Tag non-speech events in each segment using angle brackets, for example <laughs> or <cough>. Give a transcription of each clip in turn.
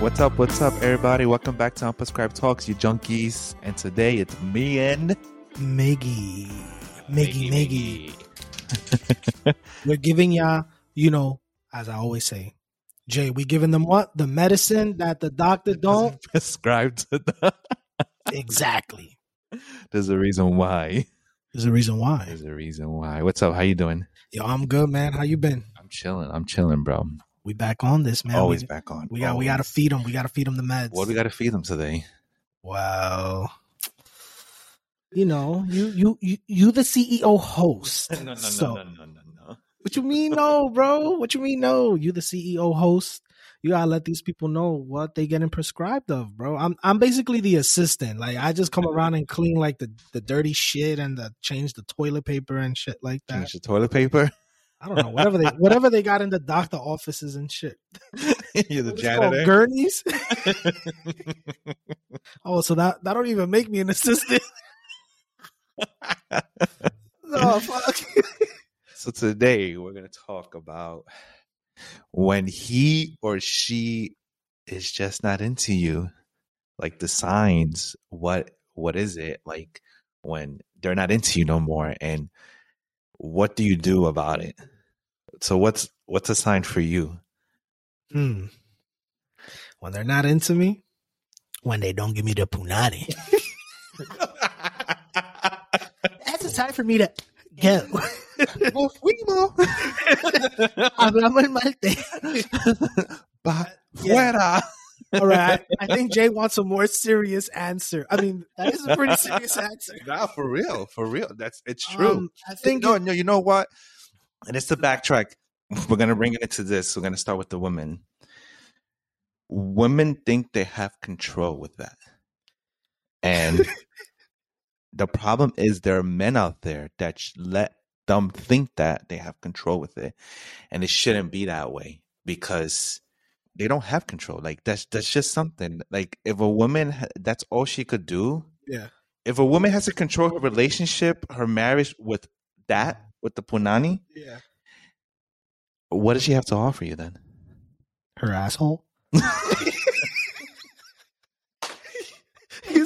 What's up? What's up, everybody? Welcome back to Unprescribed Talkz, you junkies. And today it's me and Miggy. Miggy, Miggy. We're giving y'all, you know, as I always say, Jay, we giving them what? The medicine that the doctor don't? prescribe to the. <laughs> exactly. There's a reason why. There's a reason why. There's a reason why. What's up? How you doing? Yo, I'm good, man. How you been? I'm chilling. I'm chilling, bro. We back on this, man. Always we, back on. We got we gotta feed them. We got to feed them the meds. What do we got to feed them today? Wow. You know, you <sighs> you you you the CEO host. <laughs> no, no, So- no, no, no, no. What you mean no, bro? What you mean no? You the CEO host. You gotta let these people know what they getting prescribed of, bro. I'm I'm basically the assistant. Like I just come around and clean like the, the dirty shit and the change the toilet paper and shit like that. Change the toilet paper. <laughs> I don't know whatever they whatever they got in the doctor offices and shit. <laughs> You're the What is it called, janitor. Gurneys. <laughs> <laughs> oh, so that that don't even make me an assistant. no, fuck. So today we're gonna talk about when he or she is just not into you, like the signs. What what is it like when they're not into you no more, and what do you do about it? So what's what's a sign for you? Hmm. When they're not into me, when they don't give me the punani. <laughs> That's a time for me to go. <laughs> <laughs> Hablamos el malte. Pa- fuera. All right. I think Jay wants a more serious answer. I mean, that is a pretty serious <laughs> answer. Nah, for real, for real. That's it's true. Um, I think no, no, you know what? And it's to backtrack. We're gonna bring it into this. We're gonna start with the women. Women think they have control with that, and the problem is there are men out there that let them think that they have control with it, and it shouldn't be that way because they don't have control. Like that's that's just something. Like if a woman, that's all she could do yeah. if a woman has to control her relationship, her marriage with that, with the punani, Yeah. what does she have to offer you then? Her asshole. <laughs> you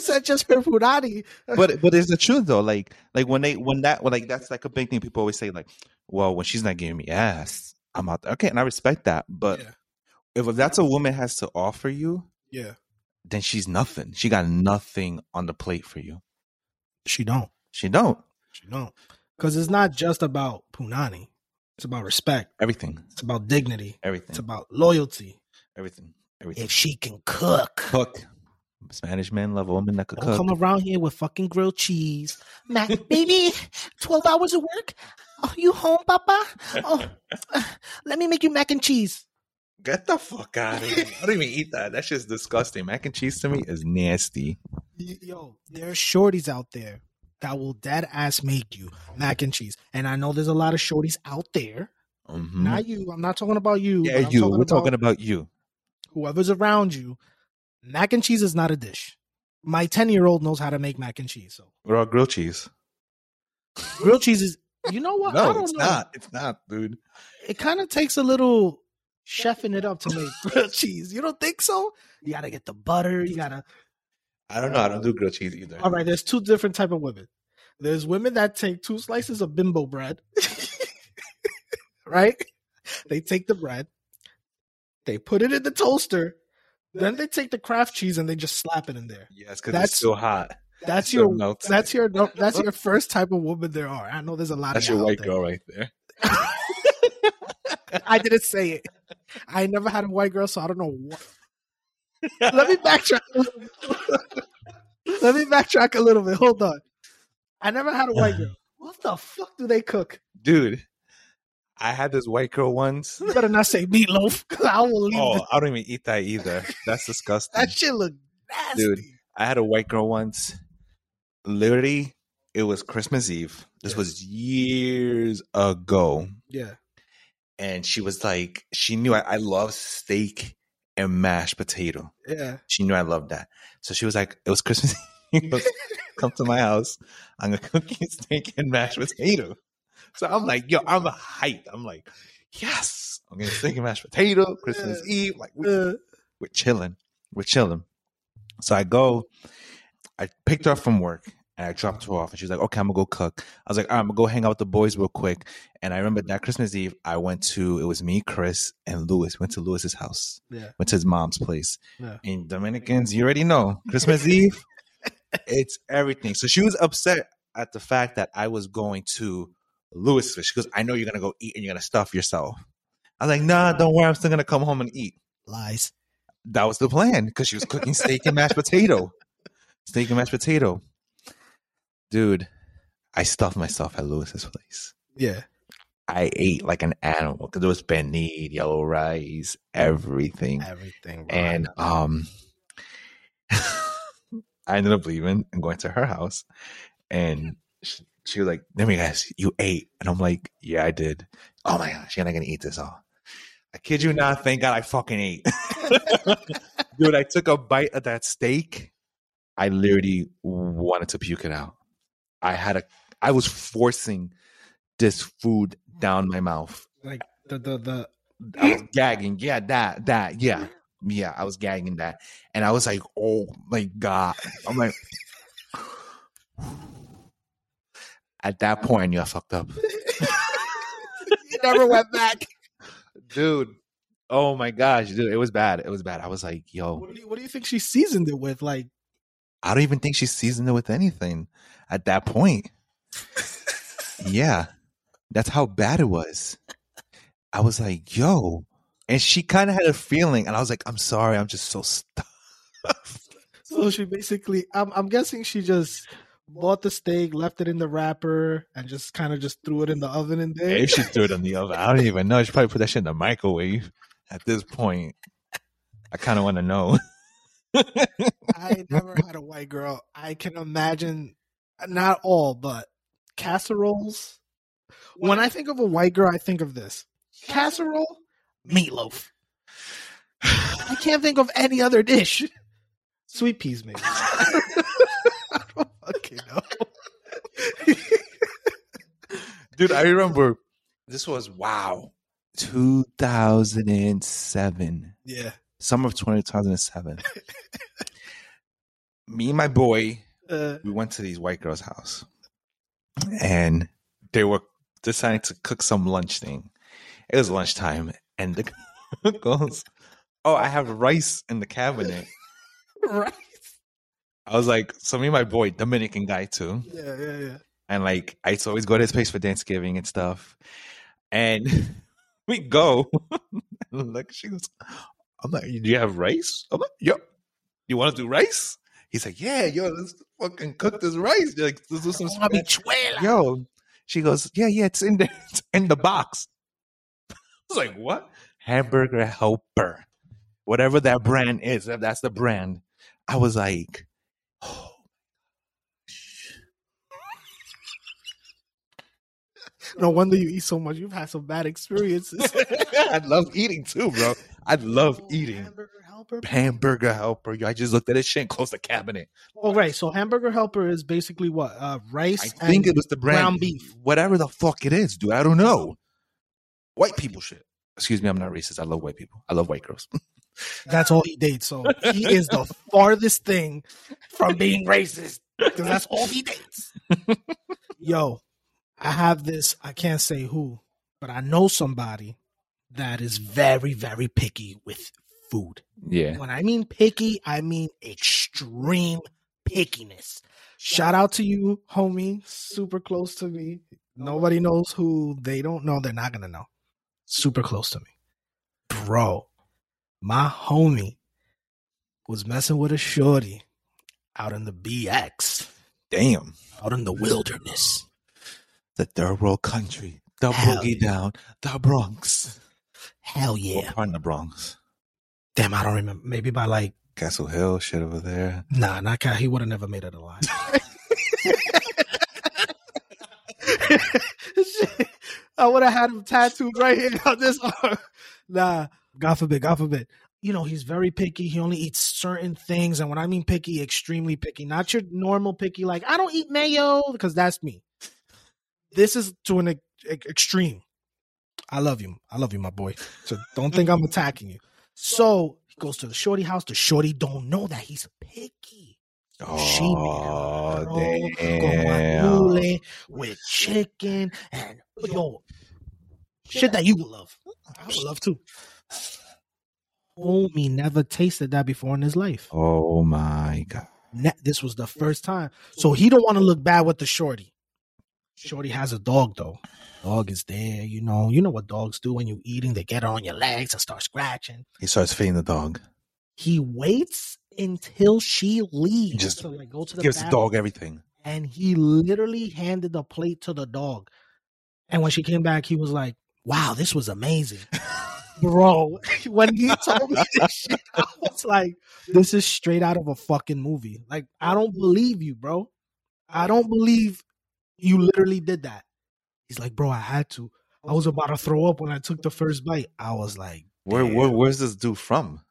said just her punani. But but it's the truth though. Like like when they when that when like that's like a big thing. People always say like, well, when she's not giving me ass, I'm out there. Okay, and I respect that. But yeah. If that's a woman has to offer you, Yeah. then she's nothing. She got nothing on the plate for you. She don't. She don't. She don't. Because it's not just about punani. It's about respect. Everything. It's about dignity. Everything. It's about loyalty. everything. Everything. If she can cook. cook. Spanish men love a woman that could Don't cook. come around here with fucking grilled cheese. Mac, baby, 12 hours of work? Are you home, papa? Oh, <laughs> let me make you mac and cheese. Get the fuck out of here. I don't even eat that. That's just disgusting. Mac and cheese to me is nasty. Yo, there are shorties out there that will dead ass make you mac and cheese. And I know there's a lot of shorties out there. Mhm. Not you. I'm not talking about you. yeah, you. We're talking about you. whoever's around you. Mac and cheese is not a dish. My 10 year old knows how to make mac and cheese. So We're all grilled cheese. grilled cheese is, you know what? I No, it's know. not. It's not, dude. It kind of takes a little chefing it up to make <laughs> grilled cheese. You don't think so? You got to get the butter. You got to. I don't know. I don't uh, do grilled cheese either. All right, there's two different type of women. There's women that take two slices of bimbo bread, <laughs> right? They take the bread, they put it in the toaster, then they take the Kraft cheese and they just slap it in there. Yes, because That's- it's still hot. That's Still your melts. that's your no, that's <laughs> your first type of woman there are. I know there's a lot That's of your white there. girl right there. I didn't say it. I never had a white girl, so I don't know what. Let me backtrack. a little bit. <laughs> Let me backtrack a little bit. Hold on. I never had a white girl. <sighs> What the fuck do they cook? Dude, I had this white girl once. You better not say meatloaf, I will leave. Oh, this- I don't even eat that either. That's <laughs> disgusting. that shit look nasty. Dude. I had a white girl once. Literally, it was Christmas Eve. This Yeah. was years ago. Yeah. And she was like, she knew I, I love steak and mashed potato. Yeah. She knew I loved that. So she was like, it was Christmas <laughs> Eve. Come to my house. I'm going to cook you steak and mashed potato. So I'm like, yo, I'm a hyped. I'm like, yes, I'm getting steak and mashed potato, Christmas Eve. Like, we- We're chilling. We're chilling. So I go, I picked her up from work and I dropped her off. And she's like, okay, I'm gonna go cook. I was like, all right, I'm gonna go hang out with the boys real quick. And I remember that Christmas Eve, I went to, it was me, Chris, and Lewis. Went to Lewis's house, Yeah. went to his mom's place. Yeah. And Dominicans, you already know, Christmas <laughs> Eve, it's everything. So she was upset at the fact that I was going to Lewis's. She goes, I know you're gonna go eat and you're gonna stuff yourself. I was like, nah, don't worry, I'm still gonna come home and eat. Lies. That was the plan because she was cooking steak and mashed potato. Steak and mashed potato. Dude, I stuffed myself at Lewis's place. Yeah. I ate like an animal because there was benite, yellow rice, everything. Everything. bro. And um <laughs> I ended up leaving and going to her house. And she, she was like, Let me guys, you ate. And I'm like, Yeah, I did. Oh my gosh, you're not gonna eat this all. I kid you not, thank God I fucking ate. <laughs> Dude, I took a bite of that steak. I literally wanted to puke it out. I had a I was forcing this food down my mouth. like the the the I was gagging. Yeah, that, that, yeah. Yeah, I was gagging that. And I was like, oh my God. I'm like, <sighs> at that point, I knew I fucked up. you never went back. Dude, oh my gosh, dude, it was bad. It was bad. I was like, yo, What do you what do you think she seasoned it with? Like I don't even think she seasoned it with anything at that point. yeah, that's how bad it was. I was like, yo. And she kind of had a feeling, and I was like, I'm sorry, I'm just so stuffed. so she basically I'm I'm guessing she just bought the steak, left it in the wrapper, and just kind of just threw it in the oven and there. If she threw it in the oven, I don't even know. She probably put that shit in the microwave at this point. I kind of want to know. <laughs> I never had a white girl. I can imagine uh, not all, but casseroles. When I think of a white girl, I think of this. Casserole, meatloaf. I can't think of any other dish. Sweet peas, maybe. <laughs> I don't fucking know. <laughs> Dude, I remember this was wow, 2007, yeah. Summer of 2007. <laughs> Me and my boy, Uh, we went to these white girls' house, and they were deciding to cook some lunch thing. It was lunchtime, and the <laughs> cook goes, "Oh, I have rice in the cabinet." <laughs> right. I was like, so me and my boy, Dominican guy too. Yeah, yeah, yeah. And like I used to always go to his place for Thanksgiving and stuff. And we go. like she goes, I'm like, do you have rice? I'm like, yep. You want to do rice? He's like, yeah, yo, let's fucking cook this rice. Like, let's do some. Habichuela. Yo, she goes, yeah, yeah, it's in there, it's in the box. <laughs> I was like, what? Hamburger Helper, whatever that brand is, if that's the brand. I was like, oh, No wonder you eat so much. You've had some bad experiences. <laughs> I love eating too, bro. I love eating. Hamburger helper. Hamburger Helper. I just looked at this shit and closed the cabinet. Oh, right. So hamburger helper is basically what? Uh, rice. I think and it was the brand. ground beef. Whatever the fuck it is, dude. I don't know. White people shit. Excuse me, I'm not racist. I love white people. I love white girls. <laughs> That's all he dates. So he is the farthest thing from being racist because that's all he dates. <laughs> Yo, I have this. I can't say who, but I know somebody that is very, very picky with food. Yeah. When I mean picky, I mean extreme pickiness. Shout out to you, homie. Super close to me. Nobody knows who. They don't know. They're not going to know. Super close to me. Bro, my homie was messing with a shorty out in the BX, Damn. out in the wilderness. The third world country. The Hell boogie down. The Bronx. Hell yeah. What part in the Bronx? Damn, I don't remember. Maybe by like, Castle Hill, shit over there. nah, not Cal. He would have never made it alive. <laughs> <laughs> I would have had him tattooed right here on this arm. Nah, God forbid, God forbid. You know, he's very picky. He only eats certain things. And when I mean picky, extremely picky, not your normal picky, like, I don't eat mayo because that's me. This is to an ex- extreme. I love you. I love you, my boy. So don't think I'm <laughs> attacking you. So he goes to the shorty house. The shorty don't know that he's picky. She made Oh, a con damn. with chicken and yo, shit that you would love. I would love too. Homie never tasted that before in his life. Oh my god. This was the first time. So he don't want to look bad with the shorty. Shorty has a dog though. Dog is there, you know. You know what dogs do when you're eating? They get on your legs and start scratching. He starts feeding the dog. He waits until she leaves Just to like go to the Gives the dog everything. and he literally handed the plate to the dog. And when she came back, he was like, "Wow, this was amazing." <laughs> Bro, <laughs> when he told me <laughs> this shit, I was like, this is straight out of a fucking movie. Like, I don't believe you, bro. I don't believe you literally did that. He's like, bro, I had to. I was about to throw up when I took the first bite. I was like, Where, where where's this dude from?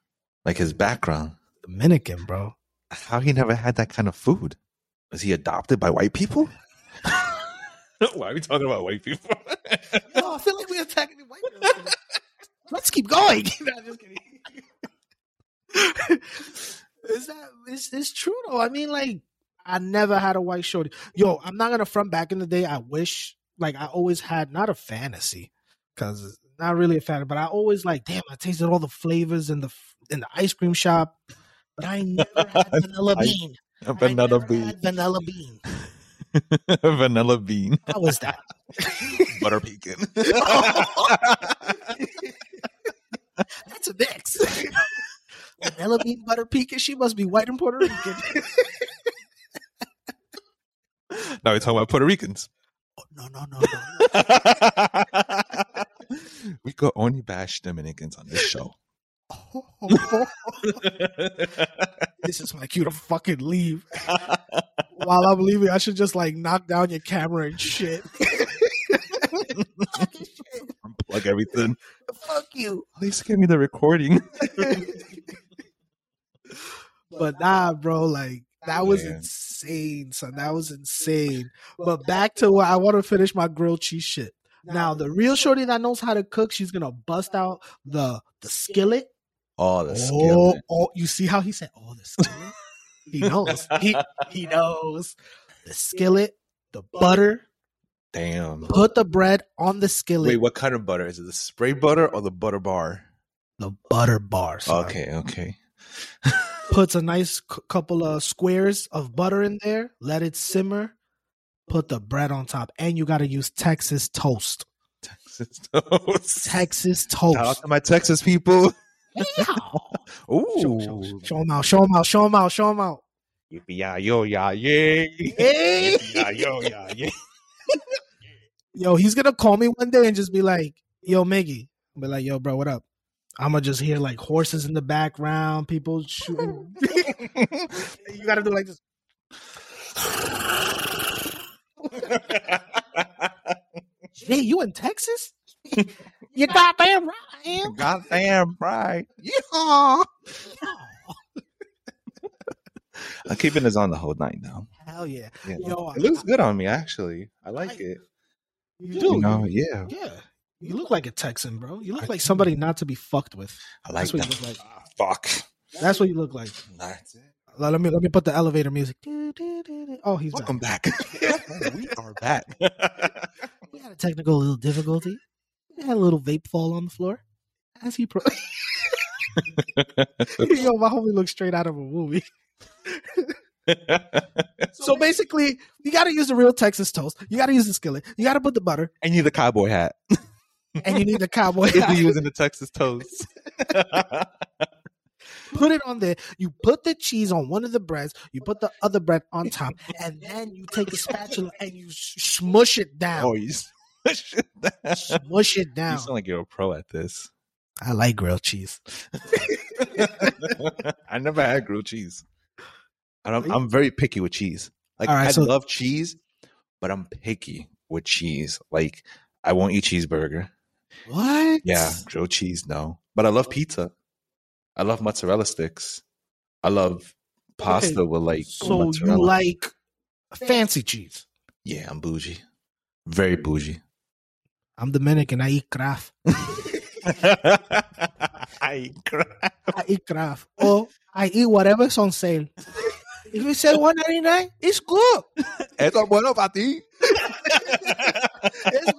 Like his background. Dominican, bro. How he never had that kind of food? Was he adopted by white people? <laughs> Why are we talking about white people? <laughs> No, I feel like we're attacking the white people. Let's keep going. <laughs> No, I'm just kidding. is that is it's true though? I mean, like, I never had a white shorty. Yo, I'm not gonna front back in the day. I wish, like, I always had not a fantasy, because not really a fan, but I always like, damn, I tasted all the flavors in the in the ice cream shop, but I never had <laughs> vanilla bean. I vanilla never bean. had vanilla bean. <laughs> vanilla bean. How was that? <laughs> Butter pecan. That's a mix. Vanilla bean butter pecan. She must be white and Puerto Rican. <laughs> now we're talking about Puerto Ricans. Oh, no, no, no, no. <laughs> we could only bash Dominicans on this show. <laughs> this is my cue to fucking leave. While I'm leaving, I should just like knock down your camera and shit. Unplug everything. Fuck you. At least give me the recording. But nah, bro, like that was insane, son. That was insane. But back to what I want to finish my grilled cheese shit. Now, the real shorty that knows how to cook, she's gonna bust out the the skillet. Oh, the Oh, skillet. oh, you see how he said, "Oh, the skillet." <laughs> he knows. He he knows the skillet, the butter. Damn. Put the bread on the skillet. Wait, what kind of butter? Is it the spray butter or the butter bar? the butter bar. son. Okay, okay. <laughs> Puts a nice c- couple of squares of butter in there. Let it simmer. Put the bread on top, and you got to use Texas toast. Texas toast. Texas Shout out toast. to my Texas people. <laughs> show, Ooh. show, show 'em out. Show 'em out. Show 'em out. Show 'em out. Yeah, yo, yeah, yeah. Hey. Yeah, yo, yeah, yeah. <laughs> Yo, he's gonna call me one day and just be like, "Yo, Miggy," be like, "Yo, bro, what up?" I'm gonna just hear like horses in the background, people shooting. <laughs> <laughs> you gotta do like this. <laughs> Hey, you in Texas? you goddamn right, I am. Goddamn right. Yeah. I'm uh, keeping this on the whole night now. Hell yeah, Yeah. Yo, it looks good on me, actually. I like it. you do. You know, yeah. Yeah, you look like a Texan, bro. You look like somebody not to be fucked with. I like That's what that. you look like. Ah, fuck. That's what you look like. That's it. Let me let me put the elevator music. Oh, he's back. Welcome back. <laughs> we are back. <laughs> We had a technical little difficulty. We had a little vape fall on the floor. As he pro- <laughs> Yo, my homie looks straight out of a movie. So basically, you got to use the real Texas toast. You got to use the skillet. You got to put the butter, I need the cowboy hat. And you need the cowboy. Hat. using the Texas toast. <laughs> Put it on there. You put the cheese on one of the breads. You put the other bread on top, and then you take a spatula and you sh- smush it down. oh, you smush it down. Smush it You down. sound like you're a pro at this. I like grilled cheese. <laughs> I never had grilled cheese. And I'm, I'm very picky with cheese. Like right, I so- love cheese, but I'm picky with cheese. Like I won't eat cheeseburger. What? Yeah, grilled cheese, no. But I love pizza. I love mozzarella sticks. I love pasta Okay, with like So mozzarella. you like fancy cheese? Yeah, I'm bougie. Very bougie. I'm Dominican. I eat Kraft. <laughs> I eat crap. I eat Kraft. Or I eat whatever's on sale. If one ninety nine, it's good. Eso es bueno para ti. <laughs> It's.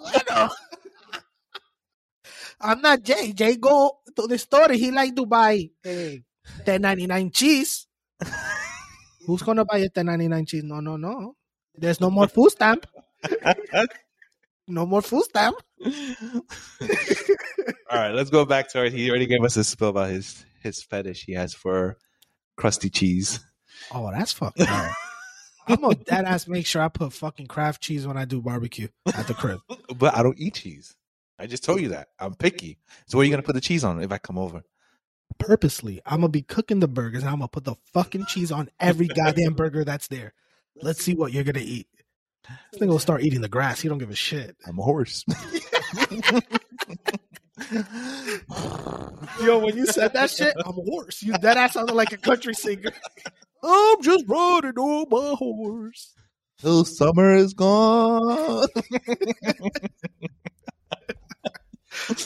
I'm not Jay. Jay go to the store. He like to buy eh, ten ninety nine cheese. <laughs> Who's gonna buy a ten ninety nine cheese? No, no, no. There's no more food stamp. <laughs> No more food stamp. <laughs> All right, let's go back to it. He already gave us a spill about his his fetish he has for crusty cheese. Oh, that's fucked up. I'm gonna dead ass make sure I put fucking Kraft cheese when I do barbecue at the crib. But I don't eat cheese. I just told you that. I'm picky. So where are you gonna put the cheese on if I come over? Purposely, I'm gonna be cooking the burgers and I'm gonna put the fucking cheese on every goddamn burger that's there. Let's see what you're gonna eat. This nigga will start eating the grass. He don't give a shit. I'm a horse. <laughs> Yo, when you said that shit, I'm a horse. You that ass sounded like a country singer. <laughs> I'm just riding on my horse. Till summer is gone. <laughs>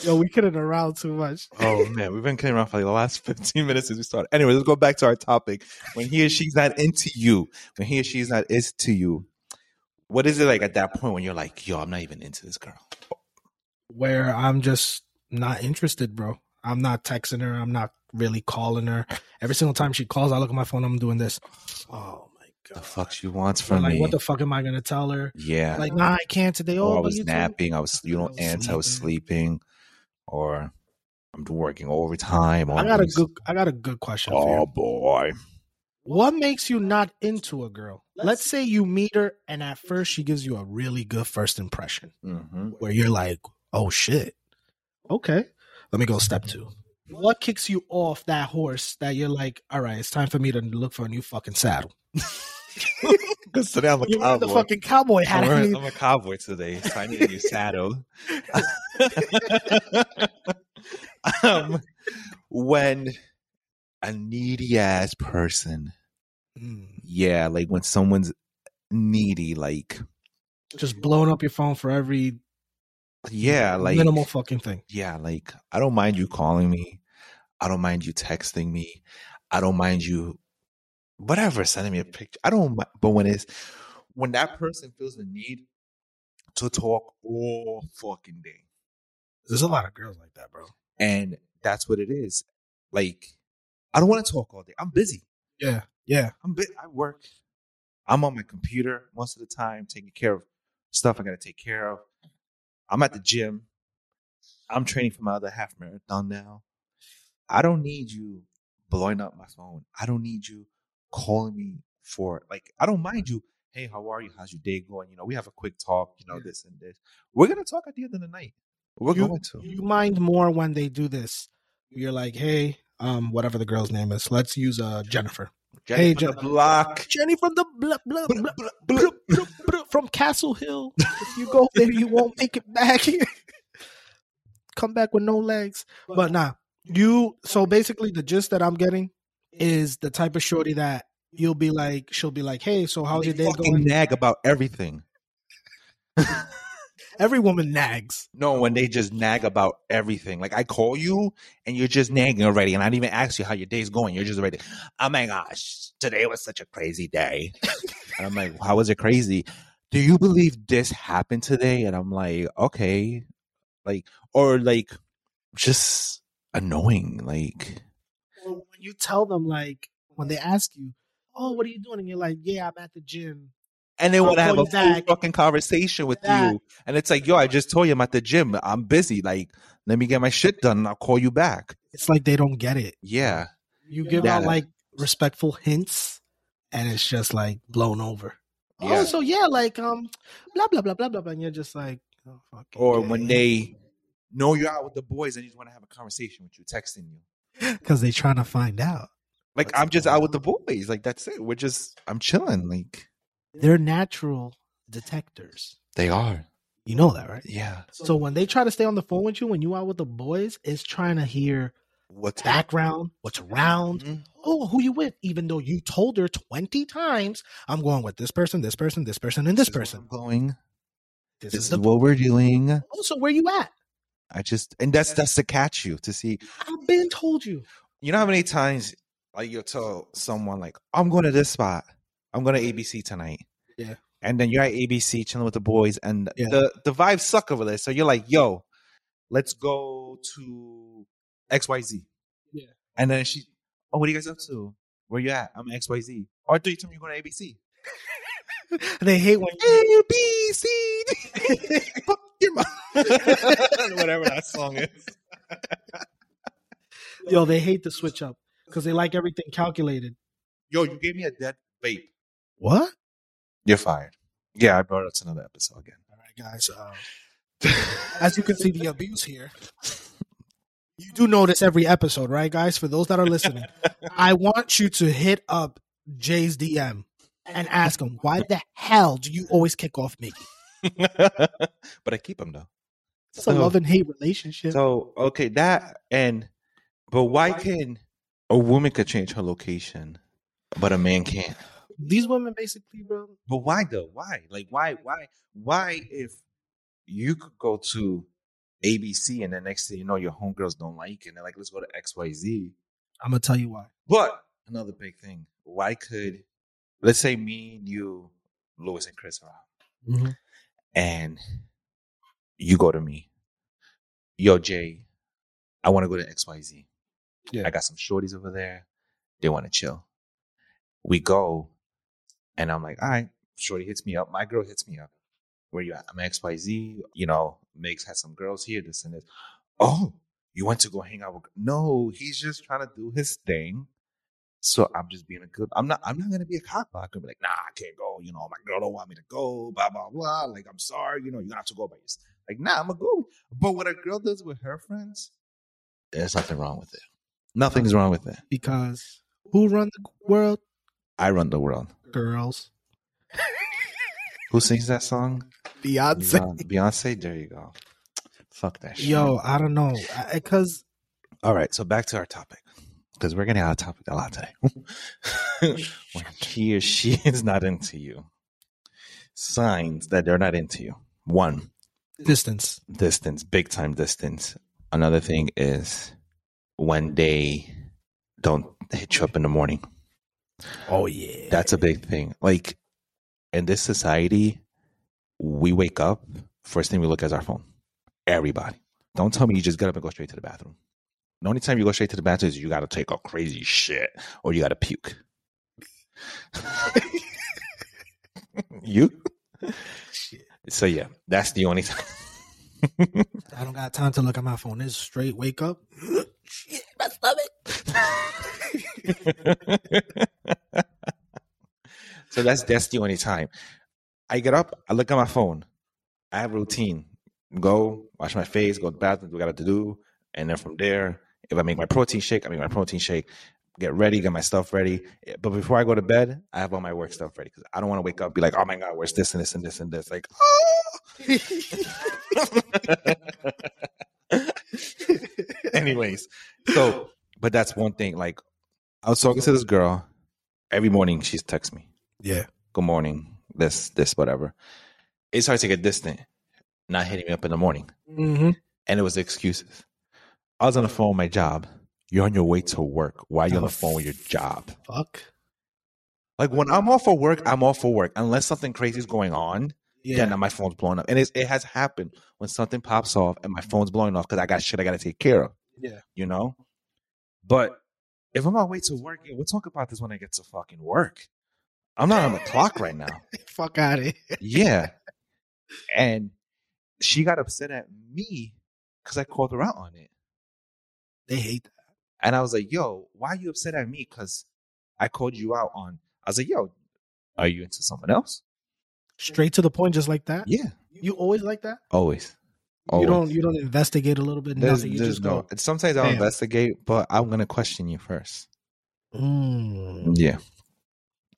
Yo, we kidding around too much. oh <laughs> man, we've been kidding around for like the last 15 minutes since we started. Anyway, let's go back to our topic. When he or she's not into you, when he or she's not is to you, what is it like at that point when you're like, yo, I'm not even into this girl? Where I'm just not interested, bro. I'm not texting her. I'm not really calling her. Every single time she calls, I look at my phone. I'm doing this. Oh my god, The fuck she wants from like, me? what the fuck am I gonna tell her? yeah. Like, nah, I can't today. or Oh, I was you told me- napping. I was, you I know, was and I was sleeping. Sleeping, or I'm working overtime. Or I I'm got a good. I got a good question for you. Oh boy. What makes you not into a girl? Let's say you meet her and at first she gives you a really good first impression hmm where you're like, oh shit. Okay. Let me go step two. What kicks you off that horse that you're like, all right, it's time for me to look for a new fucking saddle? <laughs> Because today I'm a You wear the fucking cowboy I'm, wearing- I'm a cowboy today, so I need a new saddle. <laughs> <laughs> um, when a needy ass person, mm, yeah, like when someone's needy, like just blowing up your phone for every yeah, like minimal fucking thing. yeah, like I don't mind you calling me. I don't mind you texting me. I don't mind you whatever sending me a picture. I don't mi- but when it's when that person feels the need to talk all fucking day. There's a lot of girls like that, bro. And that's what it is. Like I don't want to talk all day. I'm busy. Yeah. Yeah. I'm bu- I work. I'm on my computer most of the time taking care of stuff I got to take care of. I'm at the gym. I'm training for my other half marathon now. I don't need you blowing up my phone. I don't need you calling me for like I don't mind you. Hey, how are you? How's your day going? You know, we have a quick talk, you know, Yeah. this and this. We're gonna talk at the end of the night. We're you, going to. you mind more when they do this. You're like, hey, um, whatever the girl's name is. Let's use uh Jennifer. Jenny Hey, from the block. Jenny from the blah, blah, blah, blah, blah, blah, blah, from Castle Hill. If you go there, you won't <laughs> make it back. <laughs> Come back with no legs. But nah, you. So basically, the gist that I'm getting is the type of shorty that you'll be like. She'll be like, "Hey, so how's They your day going?" nag about everything. <laughs> Every woman nags. No, when they just nag about everything. Like I call you and you're just nagging already, and I didn't even ask you how your day's going. You're just already, oh my gosh, today was such a crazy day. and I'm like, how was it crazy? Do you believe this happened today? And I'm like, okay, like, or like, just annoying. Like, you tell them, like, when they ask you, "Oh, what are you doing?" and you're like, "Yeah, I'm at the gym." and they want to have a full back. fucking conversation with Back. you, and it's like, yo, I just told you I'm at the gym. I'm busy. Like, let me get my shit done, and I'll call you back. It's like they don't get it. Yeah. You give Yeah. out like respectful hints, and it's just like blown over. Yeah. Oh, so yeah, like um, blah blah blah blah blah, blah, and you're just like, oh, fucking or when they know you're out with the boys and they just want to have a conversation with you, texting you. <laughs> because they trying to find out. Like I'm just out with the boys. Like that's it. We're just I'm chilling. Like They're natural detectors. they are. You know that, right? Yeah. So when they try to stay on the phone with you when you out with the boys, it's trying to hear What's background, what's around, Mhm. oh, who you with? Even though you told her 20 times, I'm going with this person, this person, this person, and this is where person. I'm going. This, This is is the what we're doing. also where you at? I just and that's that's to catch you to see. I've been told you. You know how many times like you'll tell someone like I'm going to this spot, I'm going to ABC tonight. Yeah. And then you're at ABC chilling with the boys, and Yeah. the the vibes suck over there. So you're like, "Yo, let's go to X Y Z. Yeah. And then she, "Oh, what are you guys up to? Where you at? I'm X Y Z. Z." Or do you tell me you're going to ABC? <laughs> They hate when A B C D. <laughs> Fuck your mom. <laughs> Whatever that song is. yo, they hate the switch up because they like everything calculated. Yo, you gave me a dead vape. What? You're fired. Yeah, I brought it to another episode again. All right, guys. Um, as you can see, the abuse here. You do notice every episode, right, guys? For those that are listening, I want you to hit up Jay's DM and ask him why the hell do you always kick off me? <laughs> but I keep them though. It's a love and hate relationship. So okay, that and but why can a woman could change her location, but a man can't? These women, basically, bro. But why though? Why? Like why? Why? Why if you could go to ABC and the next thing you know your homegirls don't like it and they're like, let's go to XYZ. I'm gonna tell you why. But another big thing, why could let's say me and you, Lewis and Chris are out. Mm-hmm. and you go to me, yo, Jay, I want to go to XYZ. Yeah. I got some shorties over there. They want to chill. We go, and I'm like, all right, shorty hits me up. My girl hits me up. Where you at? I'm at XYZ. You know, Migs had some girls here, this and this. Oh, you went to go hang out with No, he's just trying to do his thing. So I'm just being a good. I'm not. I'm not gonna be a cop. I could be like, nah, I can't go. You know, my girl don't want me to go. Blah blah blah. Like, I'm sorry. You know, you have to go by yourself. Like, nah, I'm gonna go. But what a girl does with her friends, there's nothing wrong with it. Nothing's wrong with it. Because who run the world? I run the world. Girls. <laughs> Who sings that song? Beyonce. Beyonce. Beyonce. There you go. Fuck that shit. Yo, I don't know. Because All right. So back to our topic because we're getting out of topic a lot today. <laughs> when he or she <laughs> is not into you, signs that they're not into you. One, distance. distance, big time distance. Another thing is when they don't hit you up in the morning. Oh yeah. That's a big thing. Like in this society, we wake up, first thing we look at is our phone. Everybody. Don't tell me you just get up and go straight to the bathroom. The only time you go straight to the bathroom is you got to take a crazy shit or you got to puke. <laughs> you? So yeah, that's the only time. I don't got time to look at my phone. It's straight wake up. <laughs> Shit, my stomach. <laughs> so that's that's the only time. I get up, I look at my phone. I have a routine. Go, wash my face, go to the bathroom, do what I got to do. And then from there, if I make my protein shake, I make my protein shake, get ready, get my stuff ready. But before I go to bed, I have all my work stuff ready because I don't want to wake up be like, oh my God, where's this and this and this and this? Like, oh. <laughs> Anyways, so, but that's one thing. Like, I was talking to this girl every morning. She's text me, Yeah. good morning, this, this, whatever. It started to get distant, not hitting me up in the morning. Mm-hmm. And it was excuses. I was on the phone with my job. You're on your way to work. Why are you on oh, the phone with your job? Fuck. Like when I'm off for work, I'm off for work. Unless something crazy is going on, Yeah. then my phone's blowing up. And it has happened when something pops off and my phone's blowing off because I got shit I got to take care of. Yeah. You know? But if I'm on my way to work, we'll talk about this when I get to fucking work. I'm not on the clock right now. <laughs> Fuck out of here. Yeah. <laughs> And she got upset at me because I called her out on it. They hate that. And I was like, yo, why are you upset at me? Because I called you out on. I was like, yo, are you into someone else? Straight to the point, just like that. Yeah. You always like that. Always. You don't. You don't investigate a little bit. There's, nothing. You there's just no. go. Sometimes I'll Bam. investigate, but I'm gonna question you first. Mm, Yeah.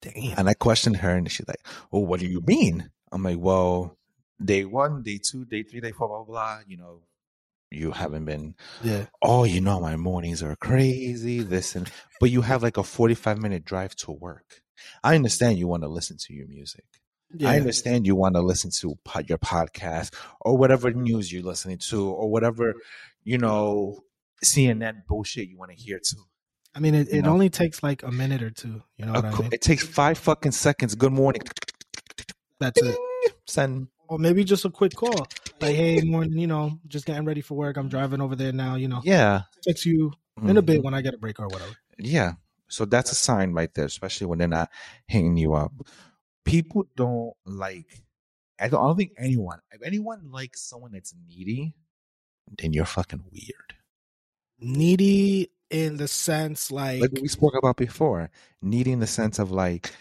damn. And I questioned her, and she's like, "Oh, what do you mean?" I'm like, "Well, day one, day two, day three, day four, blah blah blah. You know, you haven't been. Yeah. Oh, you know, my mornings are crazy. This and but you have like a 45 minute drive to work. I understand you want to listen to your music, Yeah. I understand you want to listen to your podcast or whatever news you're listening to or whatever, you know, CNN bullshit you want to hear too. I mean, it, it know. only takes like a minute or two. You know what A I mean? It takes five fucking seconds. Good morning. That's it. <laughs> Send. Or maybe just a quick call. Like, hey, <laughs> morning, you know, just getting ready for work. I'm driving over there now, you know. Yeah. Text you in a bit mm-hmm. when I get a break or whatever. Yeah. So that's a sign right there, especially when they're not hanging you up. People don't like. I don't, I don't think anyone. If anyone likes someone that's needy, then you're fucking weird. Needy in the sense like, Like we spoke about before, needy in the sense of like,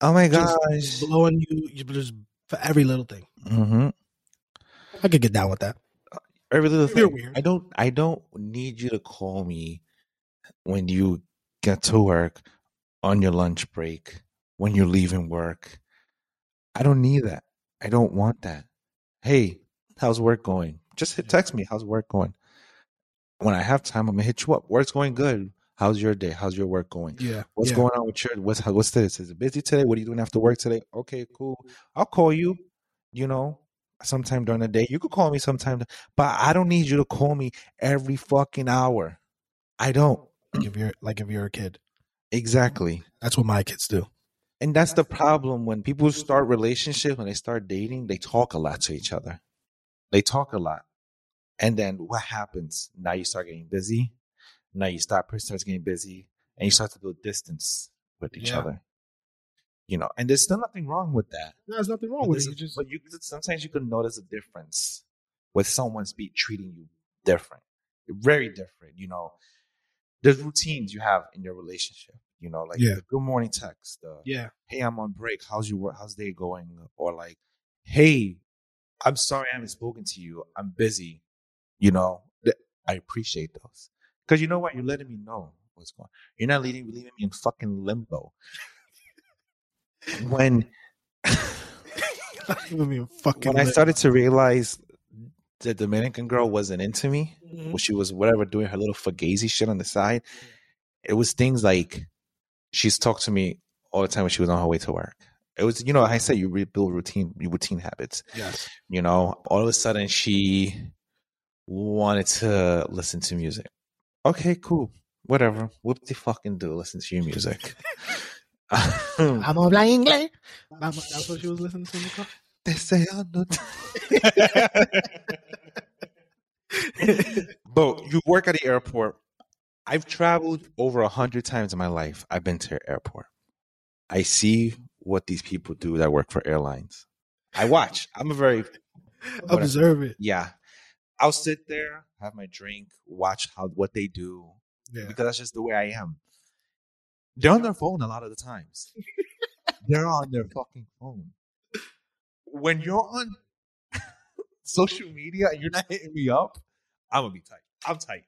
oh my Just gosh. blowing you you just for every little thing. hmm I could get down with that. Every little You're thing. weird. I don't. I don't need you to call me when you get to work on your lunch break when you're leaving work. I don't need that. I don't want that. Hey, how's work going? Just hit text me. How's work going? When I have time, I'm gonna hit you up. Work's going good. How's your day? How's your work going? Yeah. What's yeah. going on with your what's what's this? Is it busy today? What are you doing after work today? Okay, cool. I'll call you. You know, sometime during the day. You could call me sometime, but I don't need you to call me every fucking hour. I don't Like if you're like if you're a kid. exactly. That's what my kids do. And that's the problem when people start relationships, when they start dating, they talk a lot to each other. They talk a lot. And then what happens? Now you start getting busy. Now you start person starts getting busy and you start to build distance with each Yeah. other. You know, and there's still nothing wrong with that. There's nothing wrong But, with it. You just but you sometimes you can notice a difference with someone's be treating you different, very different. You know, there's routines you have in your relationship. You know, like Yeah. the good morning text, the yeah. hey, I'm on break. How's your work? How's day going? Or like, hey, I'm sorry I haven't spoken to you. I'm busy. You know, I appreciate those because you know what? You're letting me know what's going. on. You're not leaving leaving me in fucking limbo. when <laughs> Give me <laughs> fucking when I started to realize the Dominican girl wasn't into me, Mhm. when she was whatever doing her little fugazi shit on the side, it was things like she's talked to me all the time when she was on her way to work. It was, you know, I said you rebuild routine, routine habits. Yes. You know, all of a sudden she wanted to listen to music. Okay, cool, whatever. Whoop the fucking do. Listen to your music. <laughs> I'm habla inglés. That's what she was listening to in the car. Deseando. <laughs> but you work at the airport. I've traveled over a hundred times in my life. I've been to an airport. I see what these people do that work for airlines. I watch. I'm a very <laughs> Observe it. yeah. I'll sit there, have my drink, watch how what they do Yeah. because that's just the way I am. They're on their phone a lot of the times. They're on their fucking phone. When you're on <laughs> social media and you're not hitting me up, I'm gonna be tight. I'm tight.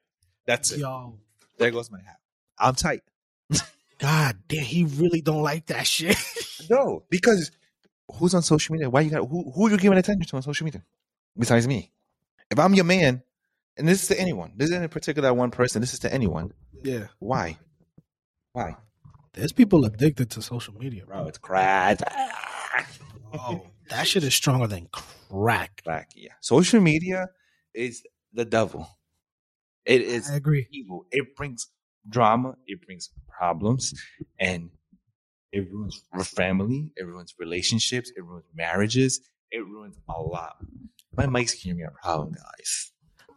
That's it. Yo. There goes my hat. I'm tight. God damn, he really don't like that shit. <laughs> No, because who's on social media? Why you got who who are you giving attention to on social media? Besides me. If I'm your man, and this is to anyone, this isn't in particular one person, this is to anyone. yeah. Why? Why? There's people addicted to social media, bro. Bro, it's crack. Oh, that shit is stronger than crack. Crack, yeah. Social media is the devil. It is I agree. evil. It brings drama, it brings problems, and it ruins family, it ruins relationships, it ruins marriages, it ruins a lot. My mic's giving me a problem, guys.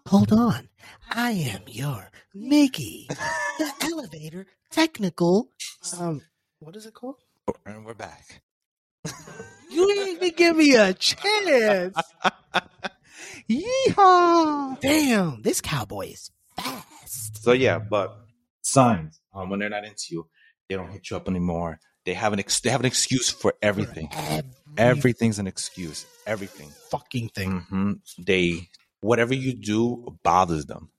Hold on. I am your Mickey, the <laughs> elevator technical. Um, what is it called? And we're back. You didn't even give me a chance. <laughs> Yeehaw! Damn, this cowboy is fast. So yeah, but signs um, when they're not into you, they don't hit you up anymore. They have an ex- they have an excuse for everything. Every, Everything's an excuse. Everything. fucking thing. hmm They whatever you do bothers them.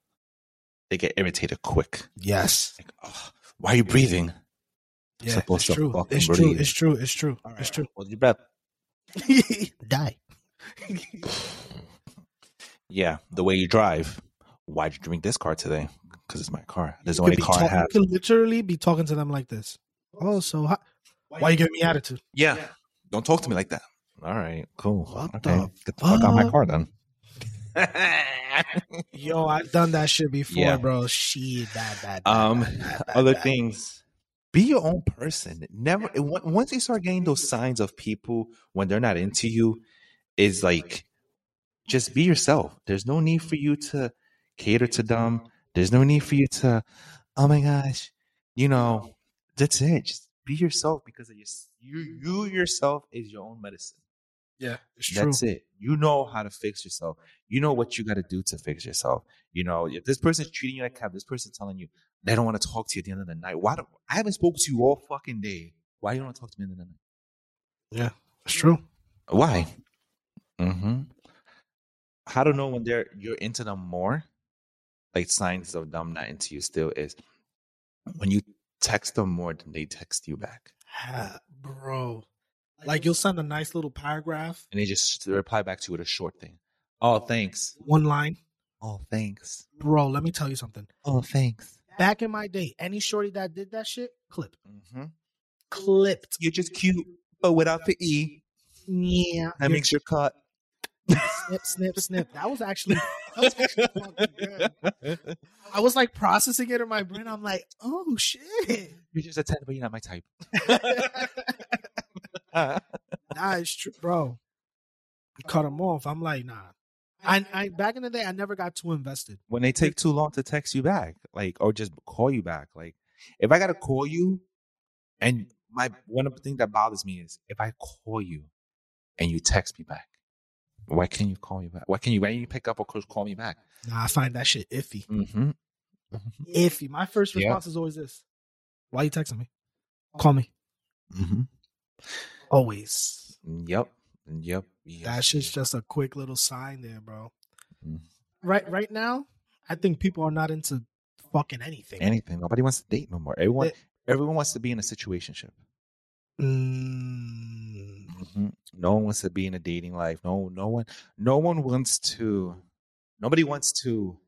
They get irritated quick. Yes. Like, oh, why are you breathing? Yeah, Supposed it's to true. fucking It's true. It's true. It's true. It's true. Hold your breath. <laughs> Die. <sighs> Yeah, the way you drive. Why'd you drink this car today? Because it's my car. There's the only could be car I talk- have. You could literally be talking to them like this. Oh, so how, why you giving me attitude? Yeah. Don't talk to me like that. All right, cool. What okay, the get the fuck out my car then. <laughs> Yo, I've done that shit before, Yeah. bro. Shit, bad, bad. bad, um, bad, bad, bad, other bad. things. Be your own person. Never. Once you start getting those signs of people when they're not into you, is like just be yourself. There's no need for you to cater to them. There's no need for you to, oh my gosh, you know, that's it. Just be yourself because of your, you, you yourself is your own medicine. Yeah, it's true. That's it. You know how to fix yourself. You know what you got to do to fix yourself. You know, if this person's treating you like crap, this person's telling you they don't want to talk to you at the end of the night. Why do I haven't spoken to you all fucking day? Why you don't want to talk to me at the end of the night? Yeah, it's true. Why? Mm-hmm. How to know when they're you're into them more? Like signs of them not into you still is when you text them more than they text you back, Ha, bro. Like you'll send a nice little paragraph, and they just reply back to you with a short thing. Oh, thanks. one line. Oh, thanks. Bro, let me tell you something. Oh, thanks. Back in my day, any shorty that did that shit, clip. Mm-hmm. Clipped. You're just cute, but without the e. Yeah. That makes your cut. Snip, snip, snip. That was actually, that was actually good. I was like processing it in my brain. I'm like, oh shit. You're just a ten, but you're not my type. <laughs> Nah, it's true, bro. Cut them off. I'm like, nah. I, I back in the day, I never got too invested. when they take too long to text you back, like or just call you back. Like if I gotta call you, and my one of the things that bothers me is if I call you and you text me back, why can't you call me back? Why can you? Why don't you pick up or call me back? Nah, I find that shit iffy. Mm-hmm. Iffy. My first Yeah. response is always this: Why you texting me? Call me. Mm-hmm. Always. Yep. Yep. yep. That shit's just a quick little sign there, bro. Mm. Right, right now, I think people are not into fucking anything. anything. Nobody wants to date no more. Everyone, They- everyone wants to be in a situationship. Mm, hmm No one wants to be in a dating life. No, no one, no one wants to. Nobody wants to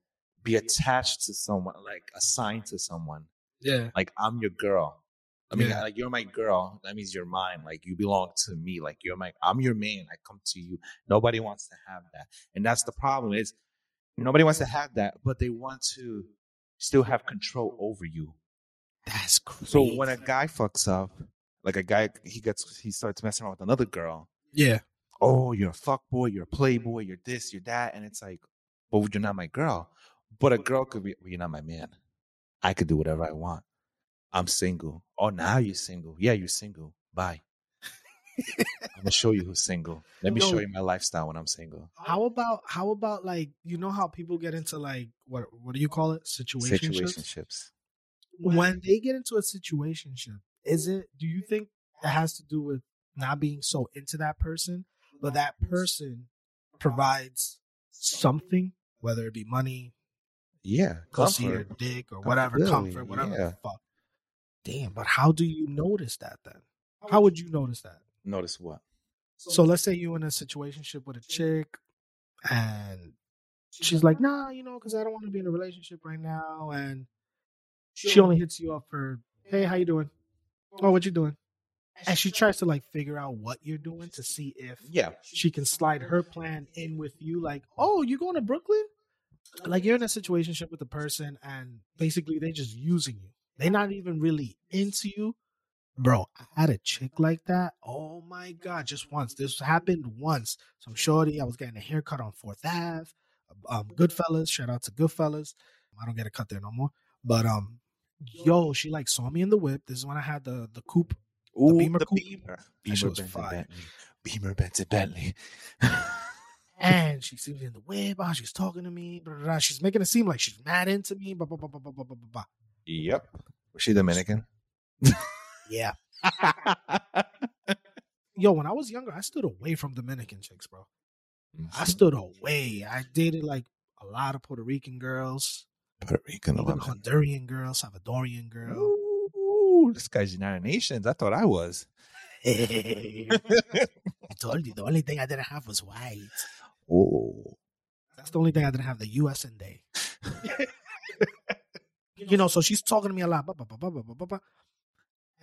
be attached to someone, like assigned to someone. yeah. Like I'm your girl. I mean, Yeah. like you're my girl. That means you're mine. Like you belong to me. Like you're my. I'm your man. I come to you. Nobody wants to have that, and that's the problem. Is nobody wants to have that, but they want to still have control over you. That's crazy. So when a guy fucks up, like a guy, he gets, he starts messing around with another girl. yeah, Oh, you're a fuck boy, you're a mm-hmm. playboy, you're this, you're that, and it's like, but you're not my girl. But a girl could be, well, you're not my man. I could do whatever I want. I'm single. Oh, now you're single. Yeah, you're single. Bye. I'm gonna show you who's single. Let me No. show you my lifestyle when I'm single. How about how about like you know how people get into like what what do you call it situationships? Situationships. When they get into a situationship, is it? Do you think it has to do with not being so into that person, but that person provides something, whether it be money, Yeah, pussy, or comfort. dick, or whatever, Comfortability, comfort, whatever yeah. the fuck. Damn, but how do you notice that then? How would you notice that? Notice what? So let's say you're in a situationship with a chick and she's like, nah, you know, because I don't want to be in a relationship right now. And she only hits you up for, hey, how you doing? Oh, what you doing? And she tries to like figure out what you're doing to see if Yeah, she can slide her plan in with you. Like, oh, you going to Brooklyn? Like you're in a situation with a person and basically they're just using you. They're not even really into you. Bro, I had a chick like that. Oh my god, just once. This happened once. Some shorty, I was getting a haircut on Fourth Ave. Um, Goodfellas, shout out to Goodfellas. I don't get a cut there no more. But um, yo, she like saw me in the whip. This is when I had the the coupe, Ooh, the Beamer the coupe. Beamer, Beamer Benton Bentley, Beamer Benton Bentley. and she sees me in the whip. Oh, she's talking to me. Blah, blah, blah. She's making it seem like she's mad into me. Blah, blah, blah, blah, blah, blah, blah, blah. Yep. Was she Dominican? yeah. yo, when I was younger, I stood away from Dominican chicks, bro. Mm-hmm. I stood away. I dated like a lot of Puerto Rican girls. Puerto Rican even. Honduran girl, Salvadorian girl. Ooh, this guy's United Nations. I thought I was. <laughs> <laughs> I told you the only thing I didn't have was white. Oh. That's the only thing I didn't have the US in day. <laughs> you know, so she's talking to me a lot. Blah, blah, blah, blah, blah, blah, blah, blah.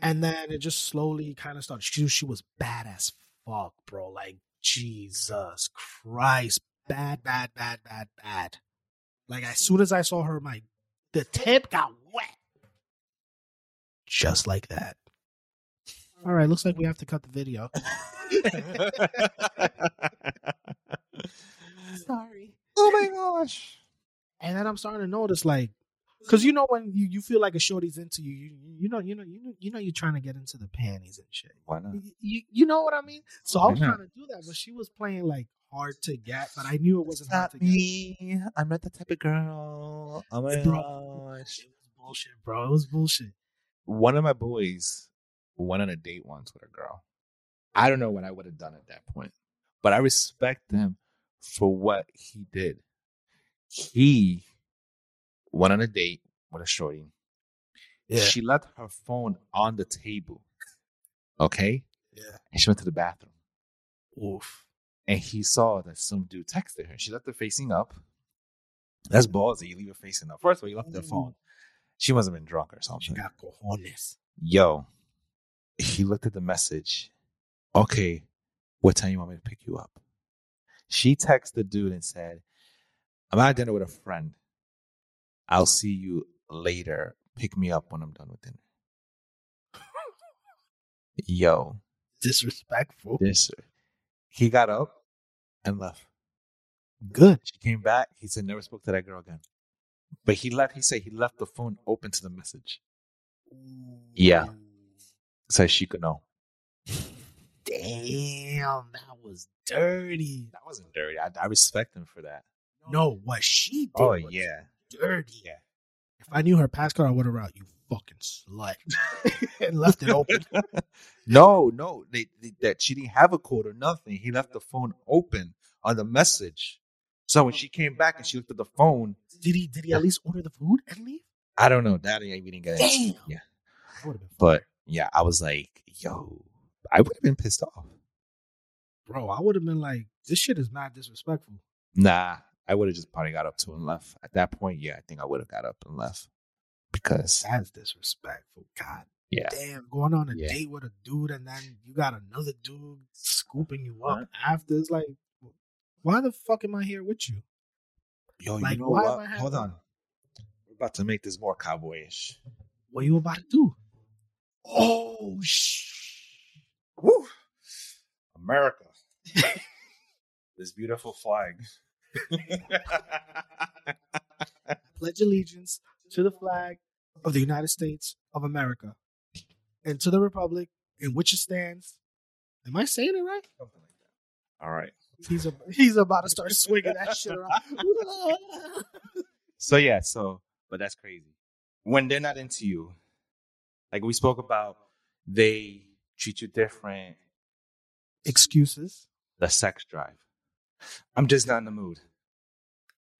And then it just slowly kind of started. She, she was bad as fuck, bro. Like Jesus Christ. Bad, bad, bad, bad, bad. Like as soon as I saw her, my the tip got wet. Just like that. All right, looks like we have to cut the video. <laughs> Sorry. oh my gosh. And then I'm starting to notice, like, because you know when you, you feel like a shorty's into you, you you know you know you know you know you're trying to get into the panties and shit. Why not? You, you, you know what I mean? So I was Yeah. trying to do that, but she was playing like hard to get, but I knew it wasn't hard to get. me. I'm not the type of girl. Oh my Bro. gosh. It was bullshit, bro. It was bullshit. One of my boys went on a date once with a girl. I don't know what I would have done at that point, but I respect him for what he did. He went on a date with a shorty. Yeah. She left her phone on the table. Okay? yeah. And she went to the bathroom. Oof. And he saw that some dude texted her. She left her facing up. That's ballsy. You leave her facing up. First of all, you left the mm. phone. She must have been drunk or She something. got cojones. Yo, he looked at the message. Okay, what time you want me to pick you up? She texted the dude and said, I'm at dinner with a friend. I'll see you later. Pick me up when I'm done with dinner. <laughs> Yo, Disrespectful. this he got up and left. Good. She came back. He said never spoke to that girl again. But he left. He said he left the phone open to the message Yeah. so she could know. <laughs> Damn, that was dirty. That wasn't dirty. I, I respect him for that. No, what she oh, did Oh was yeah, dirty. Yeah. If I knew her passcode, I would have out you fucking slut <laughs> and <laughs> left it open. no, no. They, they, that she didn't have a code or nothing. He left the phone open on the message. So when she came back and she looked at the phone, Did he? Did he at least order the food and leave? I don't know. That we didn't get. Damn. Yeah, That would have been fun. but yeah, I was like, yo, I would have been pissed off. bro. I would have been like, this shit is not disrespectful. Nah, I would have just probably got up to and left. At that point, yeah, I think I would have got up and left because That's disrespectful. God yeah, damn, going on a Yeah. date with a dude and then you got another dude scooping you up after. It's like, why the fuck am I here with you? yo, Like, you know what? Hold on, we're about to make this more cowboyish. What you about to do? Oh shh. Woo! America, <laughs> this beautiful flag. <laughs> Pledge allegiance to the flag of the United States of America and to the republic in which it stands. Am I saying it right? Something like that. All right. He's a, he's about to start swinging that shit around. <laughs> So yeah, so but that's crazy. When they're not into you, like we spoke about, they treat you different. Excuses. The sex drive. I'm just not in the mood.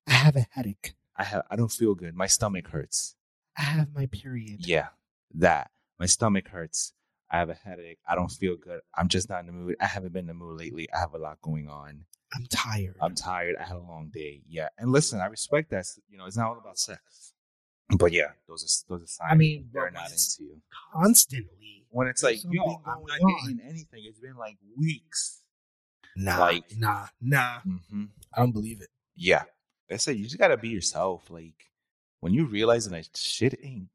I have a headache. I have. I don't feel good. My stomach hurts. I have my period. Yeah, that. My stomach hurts. I have a headache. I don't feel good. I'm just not in the mood. I haven't been in the mood lately. I have a lot going on. I'm tired. I'm tired. I had a long day. Yeah, and listen, I respect that. You know, it's not all about sex. But yeah, those are those are signs. I mean, they're not into you. Constantly. When it's like, yo, I'm not on. getting anything. It's been like weeks. Nah, Like- nah, nah. hmm I don't believe it. Yeah, I said you just gotta be yourself. Like when you realize that shit ain't,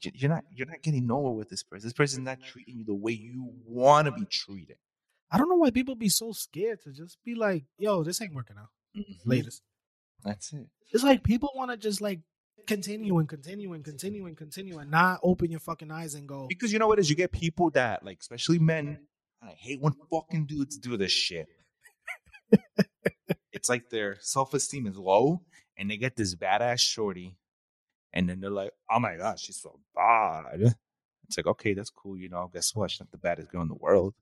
you're not you're not getting nowhere with this person. This person's not treating you the way you want to be treated. I don't know why people be so scared to just be like, yo, this ain't working out. Mm-hmm. Latest. That's it. It's like people want to just like continue and continue and continue and continue and not open your fucking eyes and go, Because you know what it is? You get people that, like, especially men, I hate when fucking dudes do this shit. It's like their self esteem is low and they get this badass shorty and then they're like, oh my God, she's so bad. It's like, okay, that's cool. You know, guess what? She's not the baddest girl in the world,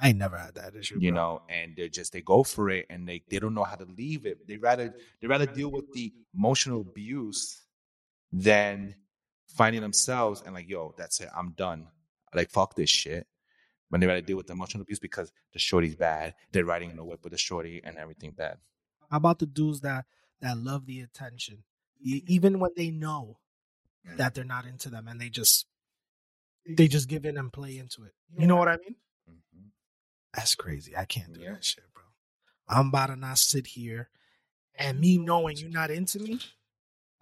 I ain't never had that issue. you bro. know, and they're just, they go for it and they, they don't know how to leave it. They rather, they rather deal with the emotional abuse than finding themselves and like, yo, that's it. I'm done. Like, fuck this shit. When they rather deal with the emotional abuse because the shorty's bad. They're riding in the whip with the shorty and everything bad. How about the dudes that that love the attention, even when they know that they're not into them, and they just they just give in and play into it. You know what I mean? Mhm. That's crazy. I can't do Yeah. that shit, bro. I'm about to not sit here and me knowing you're not into me,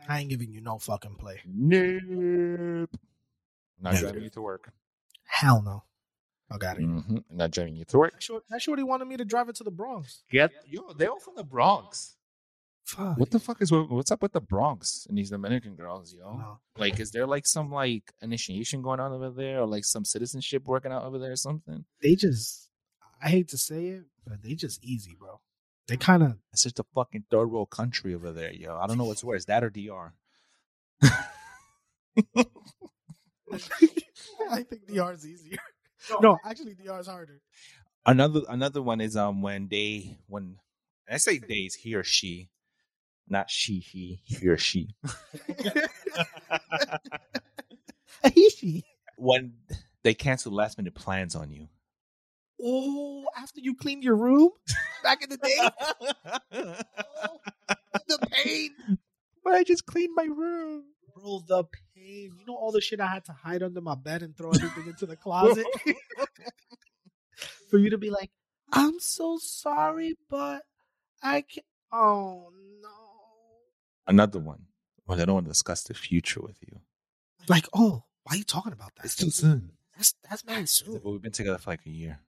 I ain't giving you no fucking play. Nope. Not Negative. driving you to work. Hell no. I got it. Mm-hmm. Not driving you to work. That short- That shorty wanted me to drive it to the Bronx. Get yo, they all from the Bronx. Fuck. What the fuck is what's up with the Bronx and these Dominican girls, yo? No. Like, is there like some like initiation going on over there, or like some citizenship working out over there, or something? They just, I hate to say it, but they just easy, bro. They kind of, It's just a fucking third world country over there, yo. I don't know what's worse, that or DR. <laughs> I think DR is easier. No, actually, DR is harder. Another another one is um when they when I say <laughs> days he or she, not she he he or <laughs> she. when they cancel last minute plans on you. oh, after you cleaned your room back in the day, <laughs> the pain, But I just cleaned my room. Bro. The pain. You know all the shit I had to hide under my bed and throw everything into the closet <laughs> for you to be like, "I'm so sorry, but I can't." Oh no. Another one Well, I don't want to discuss the future with you. Like, oh, why are you talking about that? It's too soon. That's that's ah, mad soon. But we've been together for like a year.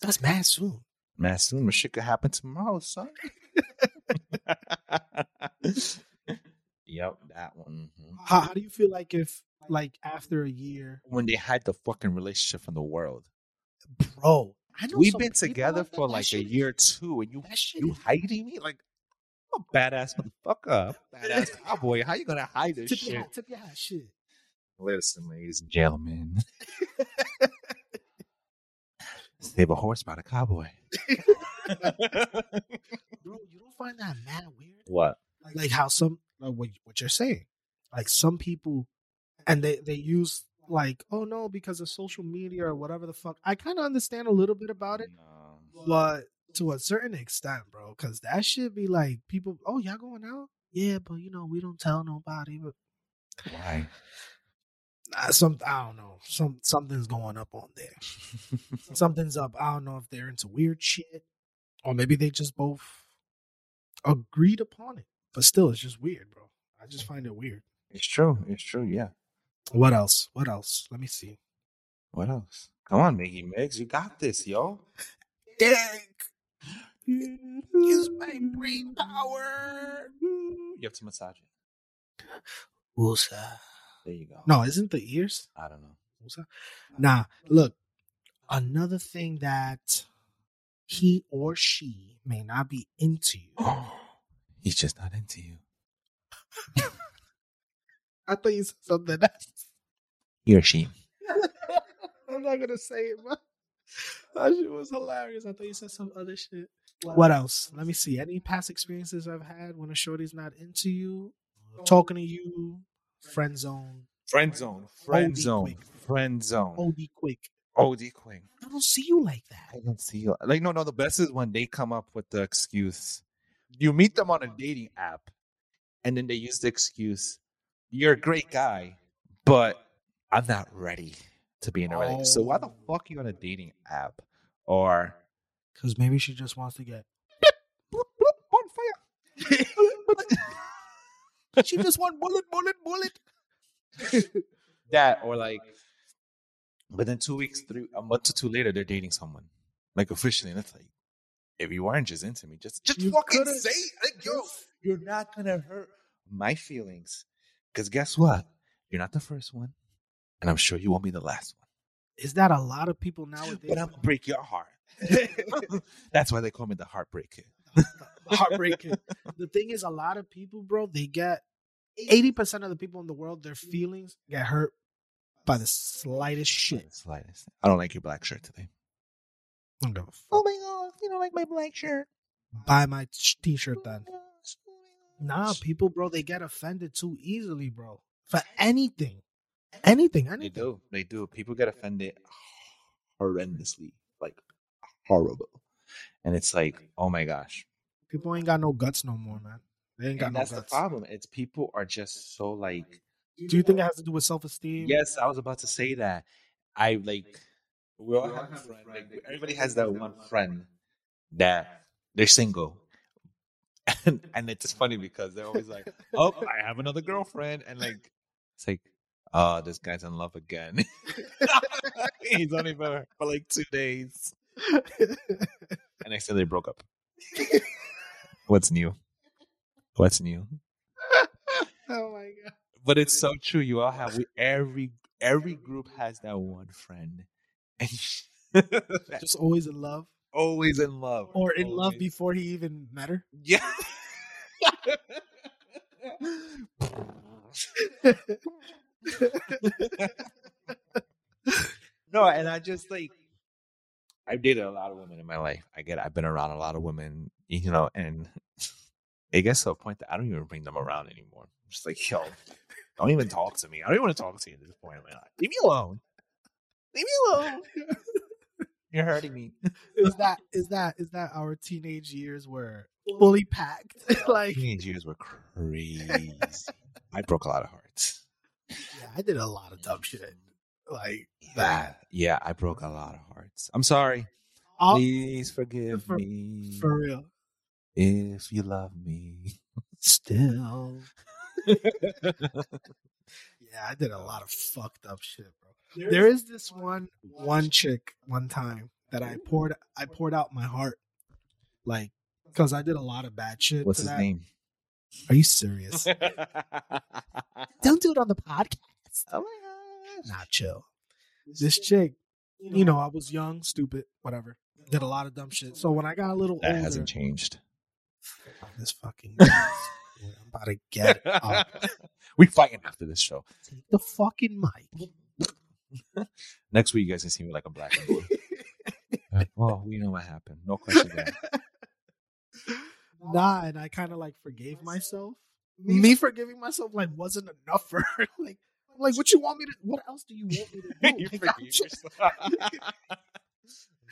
That's mad soon. Man, soon my shit could happen tomorrow, son. <laughs> <laughs> yep, that one. mhm. How, how do you feel like if, like, after a year, When they hide the fucking relationship from the world. bro? I know We've been together like for That like a shit- year or two, and you That you hiding me like I'm a badass motherfucker, badass <laughs> cowboy. How you gonna hide this Tip your shit? hat, tip your hat, shit. Listen, ladies and gentlemen, <laughs> save a horse by the cowboy. Bro, you don't find that mad weird? what? Like, like how some, like what, what you're saying, like some people, and they they use like, oh no, because of social media or whatever the fuck. I kind of understand a little bit about it, No. but to a certain extent, bro, because that should be like people. Oh, y'all going out? Yeah, but you know we don't tell nobody. But Why? uh, some I don't know. Some something's going up on there. <laughs> something's up. I don't know if they're into weird shit, or maybe they just both agreed upon it. But still, it's just weird, bro. I just find it weird. it's true. It's true. Yeah. What else? What else? Let me see. What else? Come on, Maggie Meggs, you got this, yo. Dick, use my brain power. You have to massage it. Woosah. There you go. No, isn't the ears? I don't know. Woosah? Nah, look. Another thing that he or she may not be into you. <gasps> He's just not into you. <laughs> I thought you said something else. He or she. I'm not gonna say it, but that shit was hilarious. I thought you said some other shit. What else? Let me see. Any past experiences I've had when a shorty's not into you, oh. talking to you, friend zone, Friend zone. Friend zone. quick. Friend zone. OD quick. OD quick. I don't see you like that. I don't see you. Like, no, no. The best is when they come up with the excuse. You meet them on a dating app, and then they use the excuse, "You're a great guy, but I'm not ready to be in a relationship." So why the Oh. fuck you on a dating app? Or Because maybe she just wants to get. bloop, bloop, on fire. <laughs> She just want bullet, bullet, bullet. <laughs> that or like, but then two weeks, three a month or two later, they're dating someone, like officially, and it's like, if you weren't just into me, just just you fucking say like, yo, you're not gonna hurt my feelings, because guess what? You're not the first one, and I'm sure you won't be the last one. Is that a lot of people nowadays? But I'm gonna break your heart. <laughs> <laughs> That's why they call me the heartbreak kid. heartbreaking. the thing is, a lot of people, bro, they get eighty percent of the people in the world, their feelings get hurt by the slightest shit. Slightest. I don't like your black shirt today. I don't give a fuck. Oh my god, you don't like my black shirt. Buy my t-shirt oh then. Oh nah, people, bro, they get offended too easily, bro. For anything, anything, anything. They do. They do. People get offended horrendously, like horrible. And it's like, oh my gosh. People ain't got no guts no more, man. They ain't got And no that's the problem. It's people are just so like, Do you think it has to do with self-esteem? yes, I was about to say that. I like we all have a friend. Like, everybody has that one friend that they're single. <laughs> And, and it's just funny because they're always like, "Oh, I have another girlfriend," and like, it's like, "Oh, this guy's in love again." <laughs> He's only been with for like two days, and next thing they broke up. What's new? What's new? <laughs> oh my god. But it's so true. You all have we, every every group has that one friend, <laughs> Just always in love. always in love Or in love before he even met her. Yeah. <laughs> no, and I just like I've dated a lot of women in my life. I get I've been around a lot of women, you know, and <laughs> it gets to a point that I don't even bring them around anymore. I'm just like, yo, don't even talk to me. I don't even want to talk to you at this point. Leave me alone. Leave me alone. <laughs> You're hurting me. Is that <laughs> is that is that our teenage years were fully <laughs> packed? like Teenage years were crazy. I broke a lot of hearts. yeah, I did a lot of dumb shit. Like Yeah, that. yeah, I broke a lot of hearts. I'm sorry. I'll- Please forgive for- me for real. if you love me. Still. Yeah, I did a lot of fucked up shit, bro. There is this one one chick one time that I poured I poured out my heart, like because I did a lot of bad shit. What's his that. name? Are you serious? <laughs> Don't do it on the podcast. oh my gosh. Nah, chill. This chick, you know, I was young, stupid, whatever. Did a lot of dumb shit. So when I got a little That older, hasn't changed. this fucking. I'm about to get up. <laughs> we fighting after this show. Take the fucking mic. <laughs> Next week, you guys can see me like a black and blue. <laughs> well, oh, we know what happened. No question there. <laughs> Nah, and I kind of like forgave myself. Me forgiving myself like wasn't enough for her. like, like what you want me to? What else do you want me to do? you Like, I'm, forgive yourself.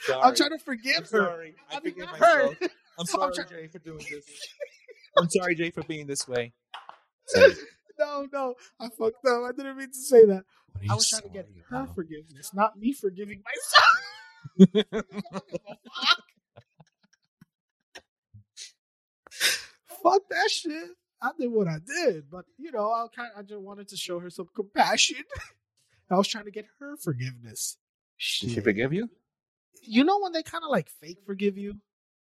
Sorry. I'm trying to forgive I'm her. sorry. I, I forgive myself. Her. I'm I'm sorry, try- Jay, for doing this. I'm sorry, Jay, for being this way. Sorry. No, no, I fucked up. I didn't mean to say that. What I was trying to get sorry her about? forgiveness, not me forgiving myself. <laughs> Fuck that shit. I did what I did, but you know, I kind I just wanted to show her some compassion. <laughs> I was trying to get her forgiveness. Did she forgive you? You know when they kind of like fake forgive you,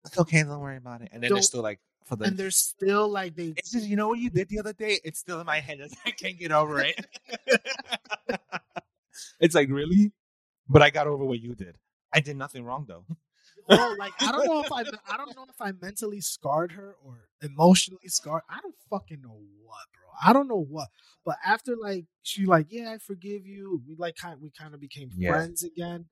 It's okay. Don't worry about it. And then Don't- they're still like, for and they're still like they. It's just, you know what you did the other day? It's still in my head. <laughs> I can't get over it. <laughs> it's like, really? But I got over what you did. I did nothing wrong, though. Oh, like I don't know if I I don't know if I mentally scarred her or emotionally scarred. I don't fucking know what, bro. I don't know what. But after like she like, yeah, I forgive you. We like kind we kind of became Yeah. friends again.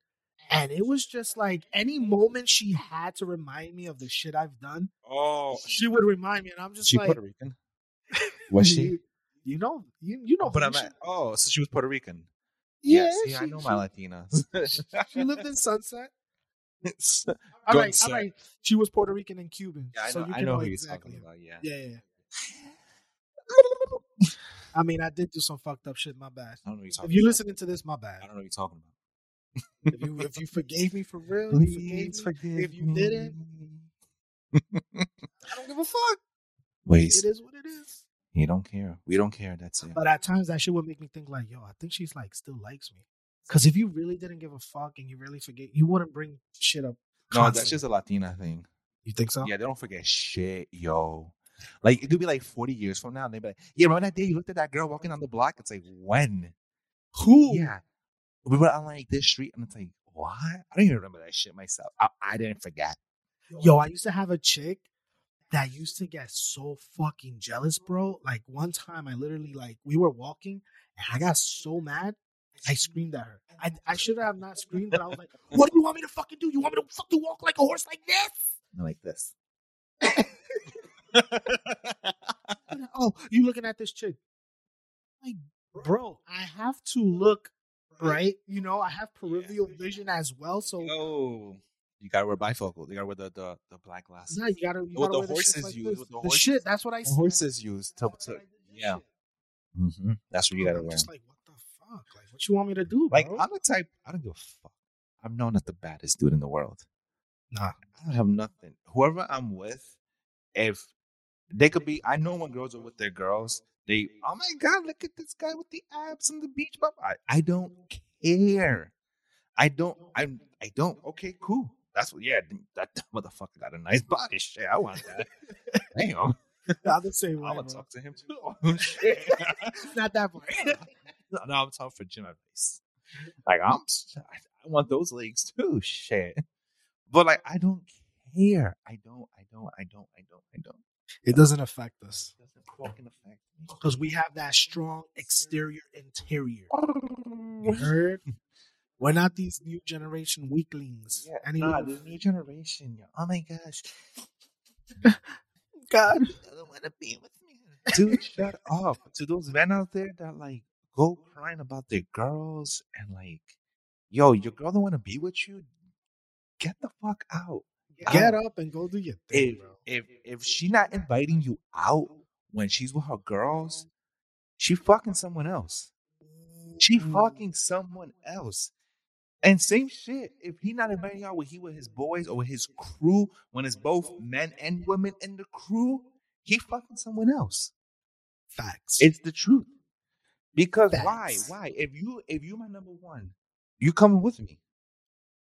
And it was just like any moment she had to remind me of the shit I've done, Oh. she would remind me, and I'm just She like, Puerto Rican? <laughs> Was she? You, you know, you you know, But I'm at, oh, so she was Puerto Rican. yeah. see, I know she- my Latinas. She lived in Sunset. <laughs> It's- All Go right, inside. all right. She was Puerto Rican and Cuban. yeah, I so know, you I know know who you're exactly. talking about. Yeah. Yeah, yeah. yeah. <laughs> I mean, I did do some fucked up shit. My bad. I don't know what you're talking If you're about. listening to this, my bad. I don't know what you're talking about. If you if you forgave me for real, you forgave me. forgive If you didn't, <laughs> I don't give a fuck. Wait, It is what it is. you don't care. We don't care. That's it. But at times, that shit would make me think like, yo, I think she's like still likes me. Because if you really didn't give a fuck and you really forget, you wouldn't bring shit up. No, that's just a Latina thing. You think so? Yeah, they don't forget shit, yo. Like it could be like 40 years from now, and they'd be like, Yeah, remember that day you looked at that girl walking on the block? It's like, when? Who? Yeah. We were on like this street, and it's like, what? I don't even remember that shit myself. I, I didn't forget. Yo, I used to have a chick that used to get so fucking jealous, bro. Like one time, I literally like we were walking and I got so mad, I screamed at her. I I should have not screamed, but I was like, "What do you want me to fucking do? You want me to fucking walk like a horse like this?" Not like this. <laughs> oh, you looking at this chick? Like, bro, I have to look right. You know, I have peripheral vision as well. So oh, you gotta wear bifocal. You gotta wear the the, the black glasses. nah, you gotta you What gotta the wear the horses like use, what the The horses- shit. That's what I The said. horses use to, That's to what I did this yeah. shit. hmm That's what you gotta I'm wear. just like, what the fuck? Like, what you want me to do, Like bro? I'm the type. I don't give a fuck. I'm known as the baddest dude in the world. Nah. I don't have nothing. Whoever I'm with, if they could be, I know when girls are with their girls, they, oh my god, look at this guy with the abs and the beach bum. I, I don't care. I don't. I'm. I don't. Okay, cool. That's what. Yeah, that <laughs> motherfucker got a nice body. Shit, I want that. Damn. <laughs> I'm the same way. I'm gonna talk to him too. <laughs> Shit. Not that part. no, no, I'm talking for Jim Face. Like I'm, I want those legs too. Shit. But like, I don't care. I don't. I don't. I don't. I don't. I don't. It doesn't affect us doesn't fucking affect me. because we have that strong exterior interior. You <laughs> heard? We're not these new generation weaklings. Yeah, Any nah, new generation. yo. Oh my gosh, <laughs> God. I don't want to be with me, dude. <laughs> shut up. To those men out there that like go crying about their girls and like, yo, your girl don't want to be with you. Get the fuck out. Get out. up and go do your thing, If bro. if if she not inviting you out when she's with her girls, she fucking someone else. She Mm. fucking someone else. And same shit. If he not inviting you out when he with his boys or with his crew, when it's both men and women in the crew, he fucking someone else. Facts. It's the truth. Because why? Why? If you if you my number one, you coming with me.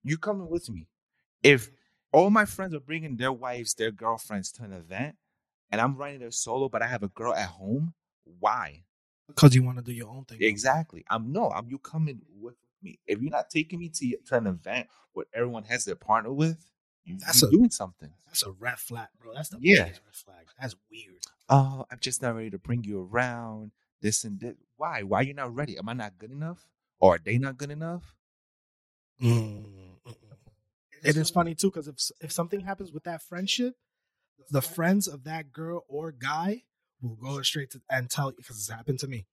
You coming with me. If all my friends are bringing their wives, their girlfriends to an event, and I'm riding there solo, but I have a girl at home, why? because you want to do your own thing. Exactly. I'm no. I'm you coming with me. If you're not taking me to, to an event where everyone has their partner with, you, That's you're a- doing something. That's a red flag, bro. That's the Yeah. biggest red flag. That's weird. Oh, I'm just not ready to bring you around. This and that. Why? Why you not ready? Am I not good enough? Or are they not good enough? Mm, mm-mm. It is funny too because if if something happens with that friendship, the friends of that girl or guy will go straight to and tell you because it's happened to me.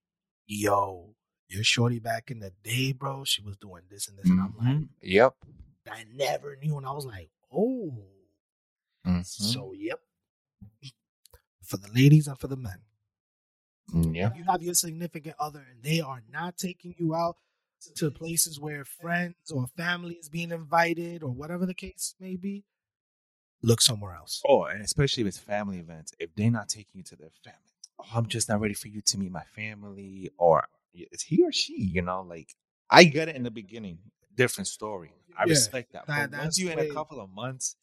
Yo, your shorty back in the day, bro, she was doing this and this, and I'm like, Mhm. Yep. I never knew, and I was like, oh, Mhm. so yep. For the ladies and for the men, Yeah. If you have your significant other and they are not taking you out to places where friends or family is being invited or whatever the case may be, look somewhere else. Oh, and especially if it's family events, if they're not taking you to their family, oh, I'm just not ready for you to meet my family, or it's he or she. You know, like I get it in the beginning, different story. I Yeah, respect that. that- but once you in a couple of months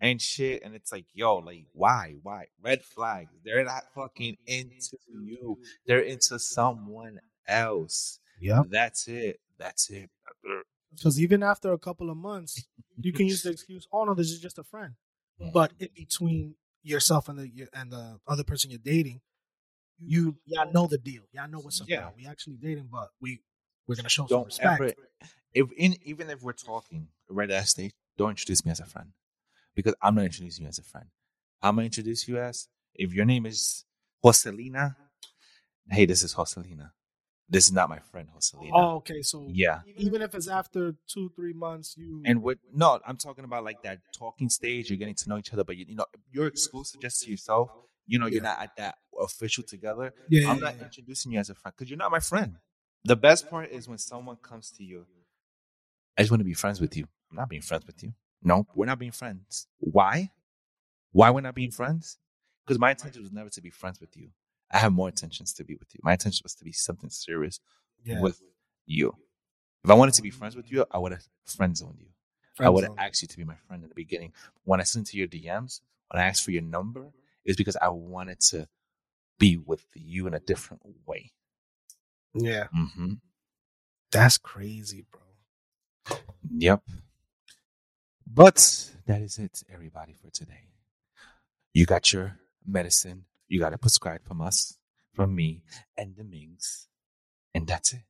and shit, and it's like, yo, like why, why? Red flag. They're not fucking into you. They're into someone else. Yep. That's it. That's it. Because even after a couple of months, you can use the <laughs> excuse, "Oh no, this is just a friend." But mm-hmm. in between yourself and the and the other person you're dating, you mm-hmm. y'all know the deal. Y'all know what's up. Yeah. now. We actually dating, but we we're gonna show some don't respect. ever if in even if we're talking right at that stage, don't introduce me as a friend. Because I'm not introducing you as a friend. I'm gonna introduce you as if your name is Joselina. Hey, this is Joselina. This is not my friend Joselina. Oh, okay. So yeah. even if it's after two, three months, you And what no, I'm talking about like that talking stage, you're getting to know each other, but you, you know, you're exclusive just to yourself. You know, you're not at that official together. yeah, I'm yeah, not yeah. introducing you as a friend because you're not my friend. The best part is when someone comes to you. I just want to be friends with you. I'm not being friends with you. No, we're not being friends. Why? Why we're not being friends? Because my intention was never to be friends with you. I have more intentions to be with you. My intention was to be something serious yeah. with you. If I wanted to be friends with you, I would have friend zoned you. I would have asked you to be my friend in the beginning. When I sent to your DMs, when I asked for your number, it's because I wanted to be with you in a different way. Yeah, hmm that's crazy, bro. Yep. But that is it, everybody, for today. You got your medicine. You got to prescribe from us, from me, and the Mings. And that's it.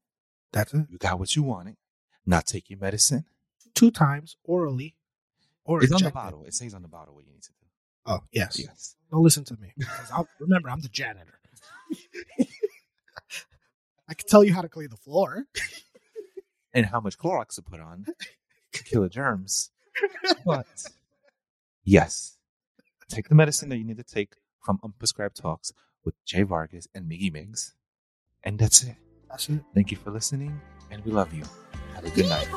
That's it. You got what you wanted. Now take your medicine. Two times orally, or It's on the bottle. It says on the bottle what you need to do. Oh yes. Yes. Don't listen to me. <laughs> I'll, remember, I'm the janitor. I can tell you how to clean the floor. and how much Clorox to put on to kill the germs. But yes, take the medicine that you need to take from Unprescribed Talkz with Jay Vargas and Miggy Miggs. And that's it. That's it. Thank you for listening, and we love you. Have a good night.